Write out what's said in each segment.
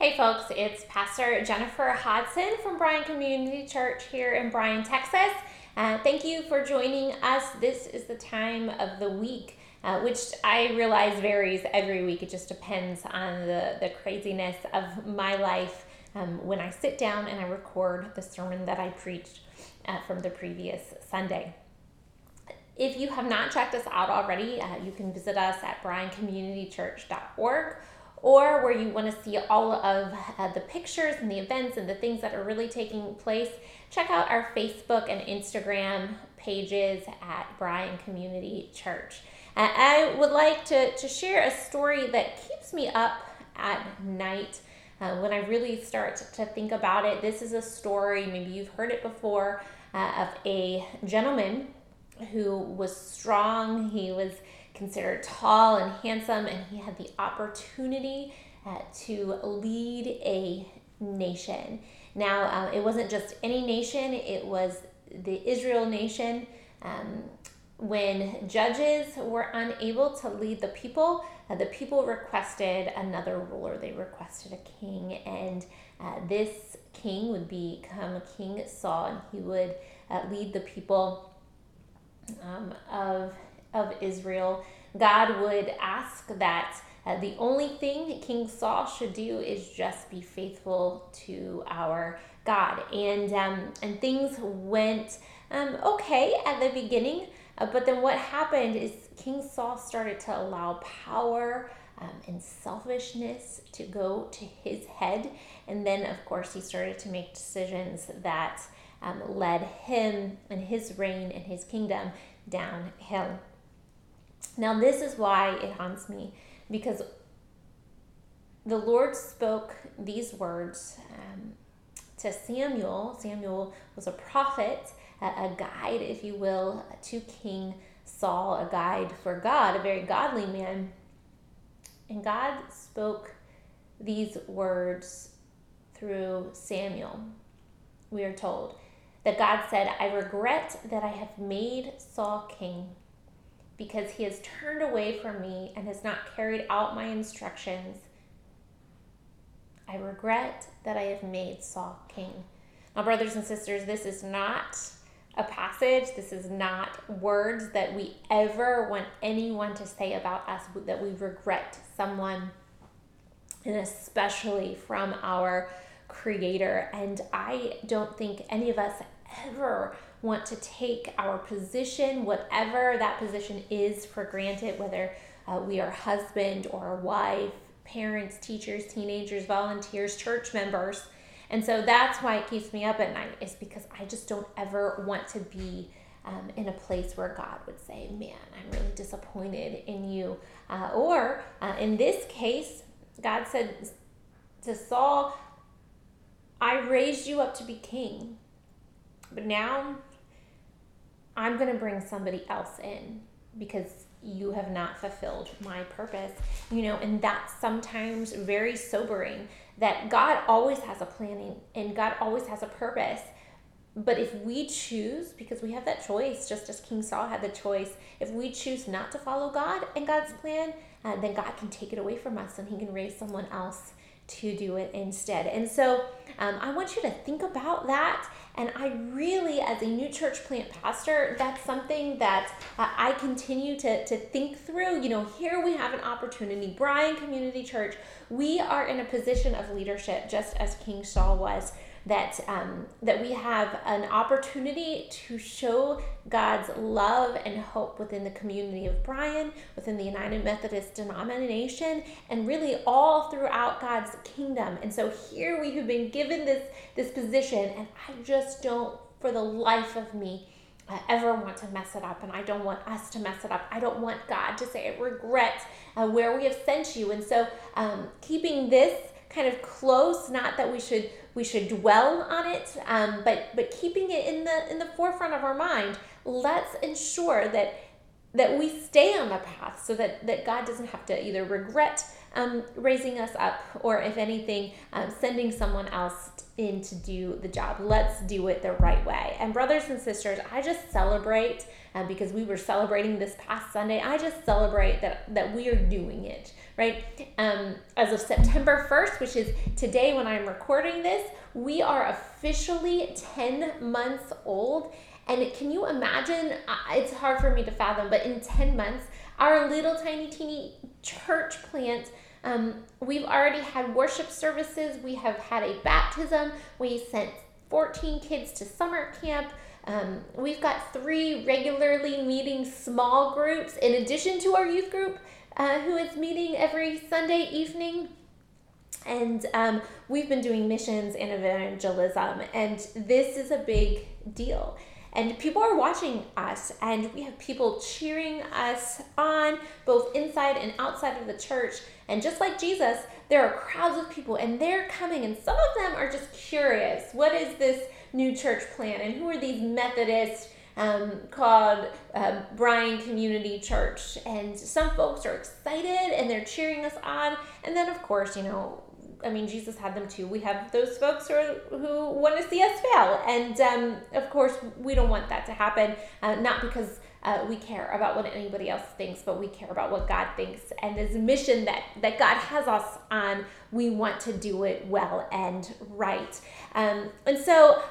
Hey folks, it's Pastor Jennifer Hodson from Bryan Community Church here in Bryan, Texas. Uh, thank you for joining us. This is the time of the week, uh, which I realize varies every week. It just depends on the, the craziness of my life um, when I sit down and I record the sermon that I preached uh, from the previous Sunday. If you have not checked us out already, uh, you can visit us at bryancommunitychurch.org or where you want to see all of uh, the pictures and the events and the things that are really taking place, check out our Facebook and Instagram pages at Bryan Community Church. Uh, I would like to, to share a story that keeps me up at night. Uh, when I really start to think about it, this is a story, maybe you've heard it before, uh, of a gentleman who was strong. He was considered tall and handsome, and he had the opportunity uh, to lead a nation. Now, uh, it wasn't just any nation, it was the Israel nation. Um, when judges were unable to lead the people, uh, the people requested another ruler. They requested a king, and uh, this king would become King Saul, and he would uh, lead the people um, of of Israel, God would ask that uh, the only thing King Saul should do is just be faithful to our God. And, um, and things went um, okay at the beginning, uh, but then what happened is King Saul started to allow power. Um, and selfishness to go to his head. And then, of course, he started to make decisions that um, led him and his reign and his kingdom downhill. Now, this is why it haunts me because the Lord spoke these words um, to Samuel. Samuel was a prophet, a, a guide, if you will, to King Saul, a guide for God, a very godly man. And God spoke these words through Samuel. We are told that God said, I regret that I have made Saul king because he has turned away from me and has not carried out my instructions. I regret that I have made Saul king. Now, brothers and sisters, this is not a passage, this is not words that we ever want anyone to say about us that we regret someone, and especially from our Creator. And I don't think any of us ever want to take our position, whatever that position is, for granted, whether uh, we are husband or wife, parents, teachers, teenagers, volunteers, church members. And so that's why it keeps me up at night, is because I just don't ever want to be um, in a place where God would say, Man, I'm really disappointed in you. Uh, or uh, in this case, God said to Saul, I raised you up to be king, but now I'm going to bring somebody else in because you have not fulfilled my purpose. You know, and that's sometimes very sobering that God always has a planning and God always has a purpose. But if we choose, because we have that choice, just as King Saul had the choice, if we choose not to follow God and God's plan, uh, then God can take it away from us and He can raise someone else to do it instead. And so um, I want you to think about that. And I really, as a new church plant pastor, that's something that uh, I continue to, to think through. You know, here we have an opportunity, Bryan Community Church, we are in a position of leadership, just as King Saul was that um, that we have an opportunity to show God's love and hope within the community of Bryan, within the United Methodist denomination, and really all throughout God's kingdom. And so here we have been given this this position, and I just don't, for the life of me, I ever want to mess it up, and I don't want us to mess it up. I don't want God to say, "I regret uh, where we have sent you." And so, um, keeping this kind of close not that we should we should dwell on it um, but but keeping it in the in the forefront of our mind let's ensure that that we stay on the path so that that god doesn't have to either regret um, raising us up, or if anything, um, sending someone else in to do the job. Let's do it the right way. And, brothers and sisters, I just celebrate uh, because we were celebrating this past Sunday. I just celebrate that, that we are doing it, right? Um, as of September 1st, which is today when I'm recording this, we are officially 10 months old. And can you imagine? It's hard for me to fathom, but in 10 months, our little tiny teeny church plant. Um, we've already had worship services. We have had a baptism. We sent 14 kids to summer camp. Um, we've got three regularly meeting small groups in addition to our youth group, uh, who is meeting every Sunday evening. And um, we've been doing missions and evangelism, and this is a big deal. And people are watching us, and we have people cheering us on, both inside and outside of the church. And just like Jesus, there are crowds of people, and they're coming, and some of them are just curious what is this new church plan, and who are these Methodists? Um, called uh, Bryan Community Church. And some folks are excited and they're cheering us on. And then, of course, you know, I mean, Jesus had them too. We have those folks who, are, who want to see us fail. And um, of course, we don't want that to happen, uh, not because uh, we care about what anybody else thinks, but we care about what God thinks. And this mission that, that God has us on, we want to do it well and right. Um, and so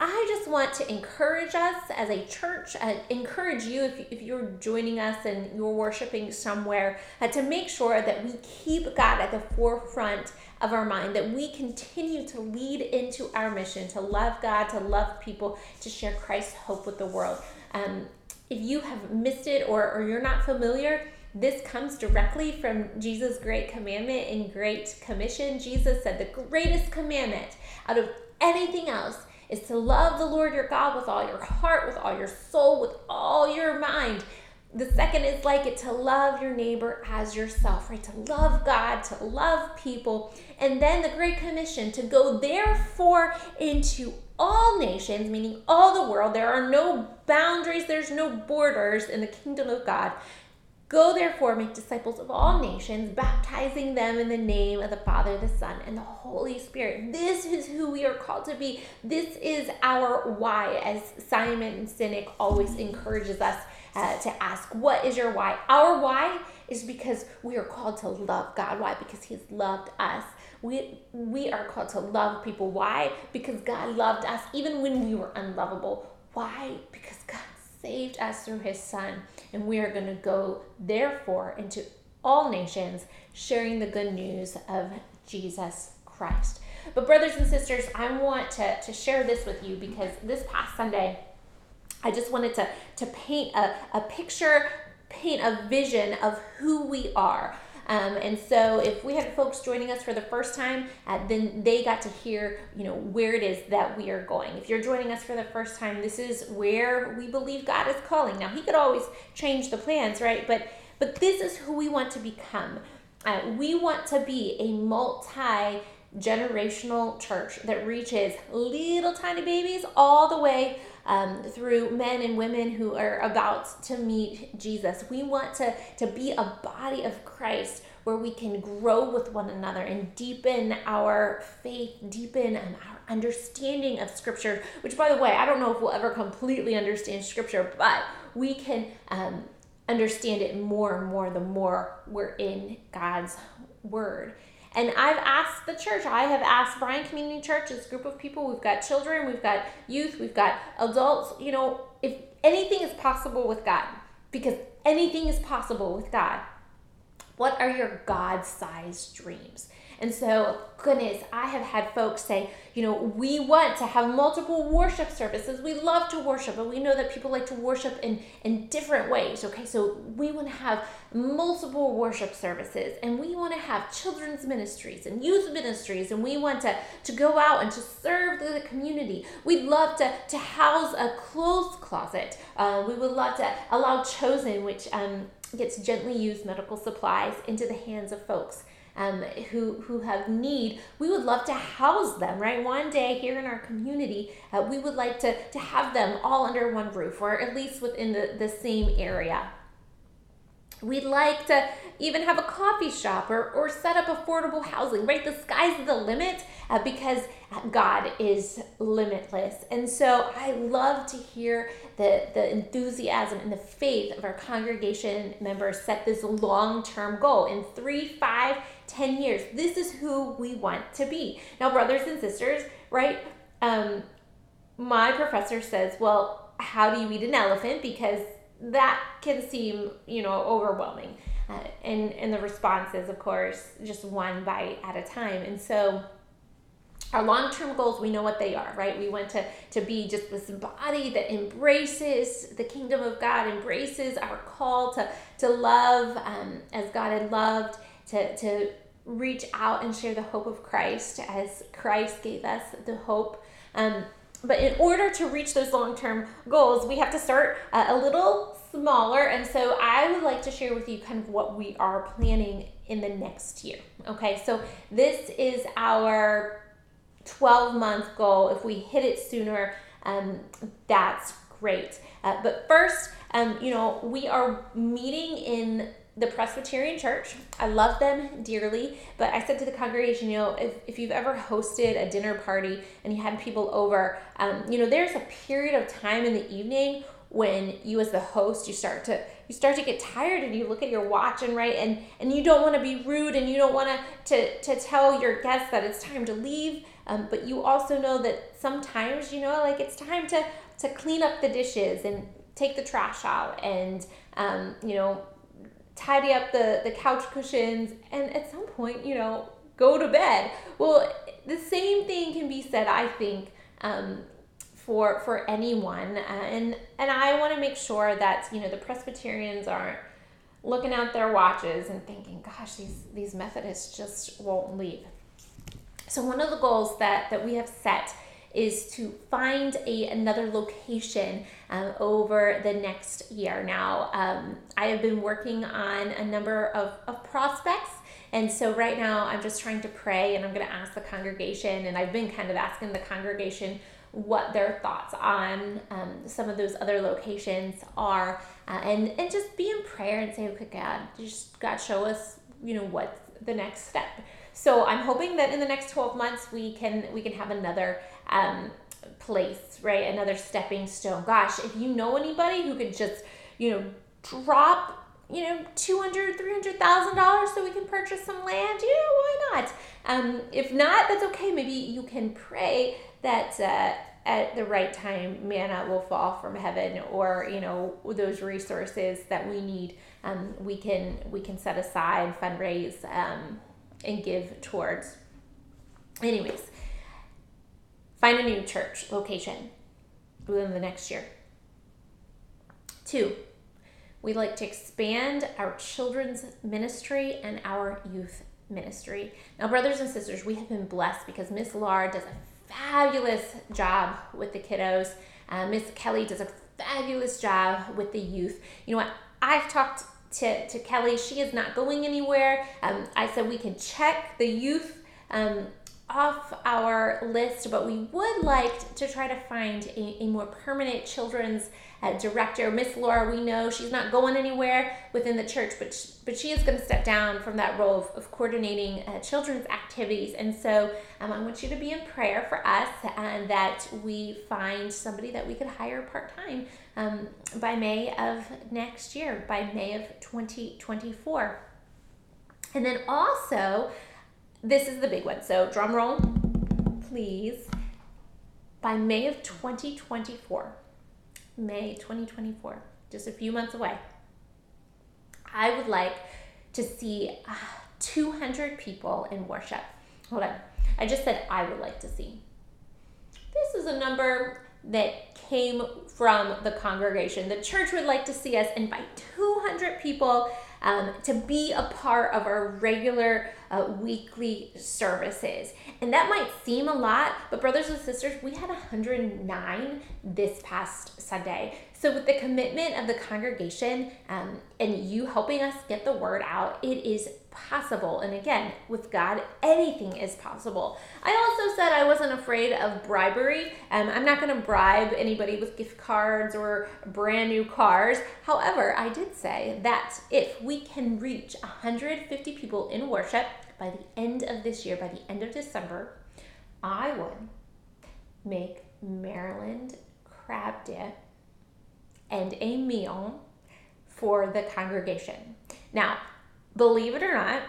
I just want to encourage us as a church, uh, encourage you if, if you're joining us and you're worshiping somewhere, uh, to make sure that we keep God at the forefront of our mind, that we continue to lead into our mission to love God, to love people, to share Christ's hope with the world. Um, if you have missed it or, or you're not familiar, this comes directly from Jesus' great commandment and great commission. Jesus said, The greatest commandment out of anything else is to love the Lord your God with all your heart, with all your soul, with all your mind. The second is like it to love your neighbor as yourself, right? To love God, to love people. And then the Great Commission to go therefore into all nations, meaning all the world. There are no boundaries, there's no borders in the kingdom of God. Go therefore, make disciples of all nations, baptizing them in the name of the Father, the Son, and the Holy Spirit. This is who we are called to be. This is our why, as Simon Sinek always encourages us uh, to ask, What is your why? Our why is because we are called to love God. Why? Because He's loved us. We, we are called to love people. Why? Because God loved us even when we were unlovable. Why? Because God saved us through his son. And we are going to go, therefore, into all nations, sharing the good news of Jesus Christ. But, brothers and sisters, I want to, to share this with you because this past Sunday, I just wanted to, to paint a, a picture, paint a vision of who we are. Um, and so if we had folks joining us for the first time, uh, then they got to hear, you know, where it is that we are going. If you're joining us for the first time, this is where we believe God is calling. Now, He could always change the plans, right? But but this is who we want to become. Uh, we want to be a multi generational church that reaches little tiny babies all the way um, through men and women who are about to meet Jesus. We want to, to be a body of Christ where we can grow with one another and deepen our faith, deepen our understanding of Scripture, which, by the way, I don't know if we'll ever completely understand Scripture, but we can um, understand it more and more the more we're in God's Word. And I've asked the church, I have asked Bryan Community Church, this group of people, we've got children, we've got youth, we've got adults, you know, if anything is possible with God, because anything is possible with God, what are your God sized dreams? And so, goodness, I have had folks say, you know, we want to have multiple worship services. We love to worship, but we know that people like to worship in, in different ways. Okay, so we want to have multiple worship services and we want to have children's ministries and youth ministries and we want to, to go out and to serve the community. We'd love to, to house a clothes closet. Uh, we would love to allow Chosen, which um, gets gently used medical supplies, into the hands of folks um, who who have need, we would love to house them. Right, one day here in our community, uh, we would like to to have them all under one roof, or at least within the the same area. We'd like to even have a coffee shop or, or set up affordable housing, right? The sky's the limit uh, because God is limitless. And so I love to hear the, the enthusiasm and the faith of our congregation members set this long term goal in three, five, ten years. This is who we want to be. Now, brothers and sisters, right? Um, my professor says, well, how do you eat an elephant? Because that can seem, you know, overwhelming. Uh, and and the response is, of course, just one bite at a time. And so our long-term goals we know what they are right we want to to be just this body that embraces the kingdom of god embraces our call to to love um, as god had loved to to reach out and share the hope of christ as christ gave us the hope um, but in order to reach those long-term goals we have to start uh, a little smaller and so i would like to share with you kind of what we are planning in the next year okay so this is our 12 month goal. If we hit it sooner, um, that's great. Uh, but first, um, you know, we are meeting in the Presbyterian Church. I love them dearly, but I said to the congregation, you know, if, if you've ever hosted a dinner party and you had people over, um, you know, there's a period of time in the evening when you as the host you start to you start to get tired and you look at your watch and right and and you don't want to be rude and you don't want to to tell your guests that it's time to leave um, but you also know that sometimes, you know, like it's time to, to clean up the dishes and take the trash out and, um, you know, tidy up the, the couch cushions and at some point, you know, go to bed. Well, the same thing can be said, I think, um, for for anyone, uh, and and I want to make sure that you know the Presbyterians aren't looking at their watches and thinking, "Gosh, these these Methodists just won't leave." So one of the goals that, that we have set is to find a another location um, over the next year. Now, um, I have been working on a number of, of prospects. And so right now I'm just trying to pray and I'm going to ask the congregation, and I've been kind of asking the congregation what their thoughts on um, some of those other locations are, uh, and and just be in prayer and say, okay, God, just God, show us, you know, what's the next step. So I'm hoping that in the next 12 months we can we can have another um, place, right? Another stepping stone. Gosh, if you know anybody who could just, you know, drop you know, two hundred, three hundred thousand dollars so we can purchase some land. Know, why not? Um, if not, that's okay. Maybe you can pray that uh, at the right time, manna will fall from heaven, or you know, those resources that we need, um, we can we can set aside, fundraise, um, and give towards. Anyways, find a new church location within the next year. Two, we like to expand our children's ministry and our youth ministry. Now, brothers and sisters, we have been blessed because Miss Laura does a fabulous job with the kiddos. Uh, Miss Kelly does a fabulous job with the youth. You know what? I've talked to, to Kelly. She is not going anywhere. Um, I said we can check the youth um, off our list, but we would like to try to find a, a more permanent children's uh, director. Miss Laura, we know she's not going anywhere within the church, but she, but she is going to step down from that role of, of coordinating uh, children's activities. And so um, I want you to be in prayer for us and that we find somebody that we could hire part time um, by May of next year, by May of 2024. And then also, this is the big one. So, drum roll, please. By May of 2024, May 2024, just a few months away, I would like to see uh, 200 people in worship. Hold on. I just said I would like to see. This is a number that came from the congregation. The church would like to see us invite 200 people um, to be a part of our regular uh, weekly services. And that might seem a lot, but brothers and sisters, we had 109 this past Sunday. So, with the commitment of the congregation um, and you helping us get the word out, it is possible. And again, with God, anything is possible. I also said I wasn't afraid of bribery. Um, I'm not going to bribe anybody with gift cards or brand new cars. However, I did say that if we can reach 150 people in worship by the end of this year, by the end of December, I would make Maryland crab dip and a meal for the congregation. Now, believe it or not,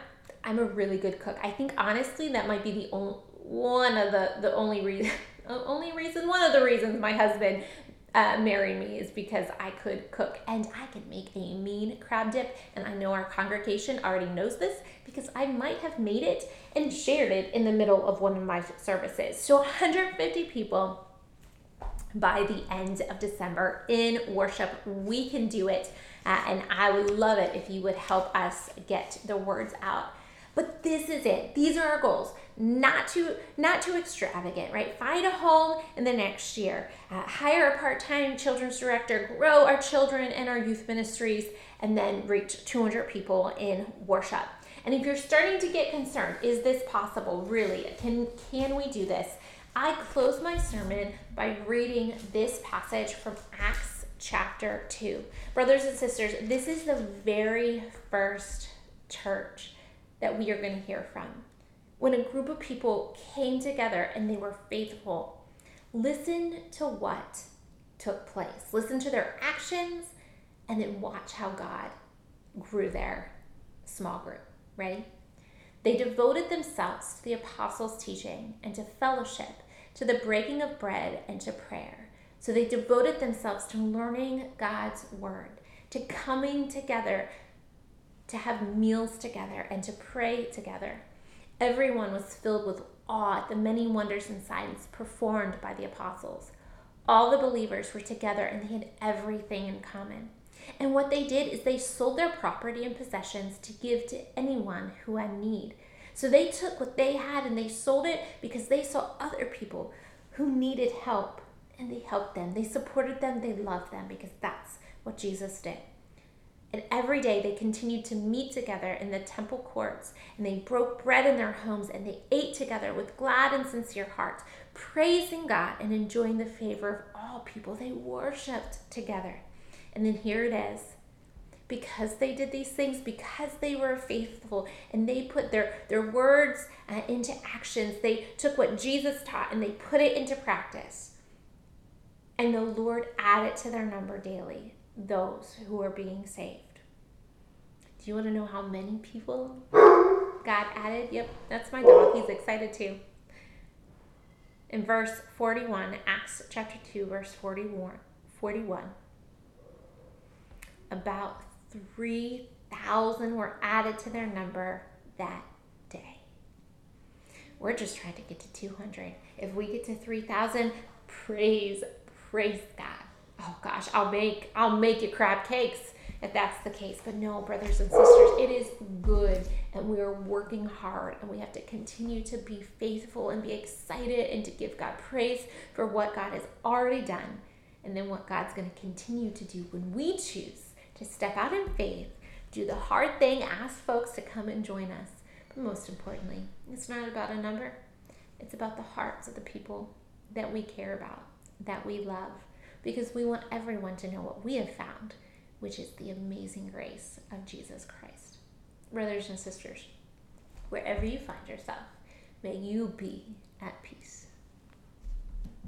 I'm a really good cook. I think honestly that might be the only one of the the only reason only reason one of the reasons my husband uh, married me is because I could cook and I can make a mean crab dip. And I know our congregation already knows this because I might have made it and shared it in the middle of one of my services. So 150 people by the end of December in worship. We can do it. Uh, and I would love it if you would help us get the words out. But this is it. These are our goals. Not too not too extravagant, right? Find a home in the next year. Uh, hire a part-time children's director. Grow our children and our youth ministries, and then reach 200 people in worship. And if you're starting to get concerned, is this possible? Really? Can can we do this? I close my sermon by reading this passage from Acts chapter 2. Brothers and sisters, this is the very first church that we are going to hear from. When a group of people came together and they were faithful, listen to what took place. Listen to their actions and then watch how God grew their small group. Ready? They devoted themselves to the apostles' teaching and to fellowship to the breaking of bread, and to prayer. So they devoted themselves to learning God's word, to coming together, to have meals together, and to pray together. Everyone was filled with awe at the many wonders and signs performed by the apostles. All the believers were together and they had everything in common. And what they did is they sold their property and possessions to give to anyone who had need. So they took what they had and they sold it because they saw other people who needed help and they helped them. They supported them, they loved them because that's what Jesus did. And every day they continued to meet together in the temple courts and they broke bread in their homes and they ate together with glad and sincere hearts, praising God and enjoying the favor of all people. They worshiped together. And then here it is because they did these things, because they were faithful and they put their, their words uh, into actions, they took what Jesus taught and they put it into practice. And the Lord added to their number daily those who are being saved. Do you want to know how many people God added? Yep, that's my dog. He's excited too. In verse 41, Acts chapter 2, verse 41, 41 about 3,000 were added to their number that day. We're just trying to get to 200. If we get to 3,000, praise, praise God. Oh gosh, I'll make I'll make you crab cakes if that's the case. But no, brothers and sisters, it is good and we are working hard and we have to continue to be faithful and be excited and to give God praise for what God has already done and then what God's going to continue to do when we choose to step out in faith, do the hard thing, ask folks to come and join us. But most importantly, it's not about a number, it's about the hearts of the people that we care about, that we love, because we want everyone to know what we have found, which is the amazing grace of Jesus Christ. Brothers and sisters, wherever you find yourself, may you be at peace.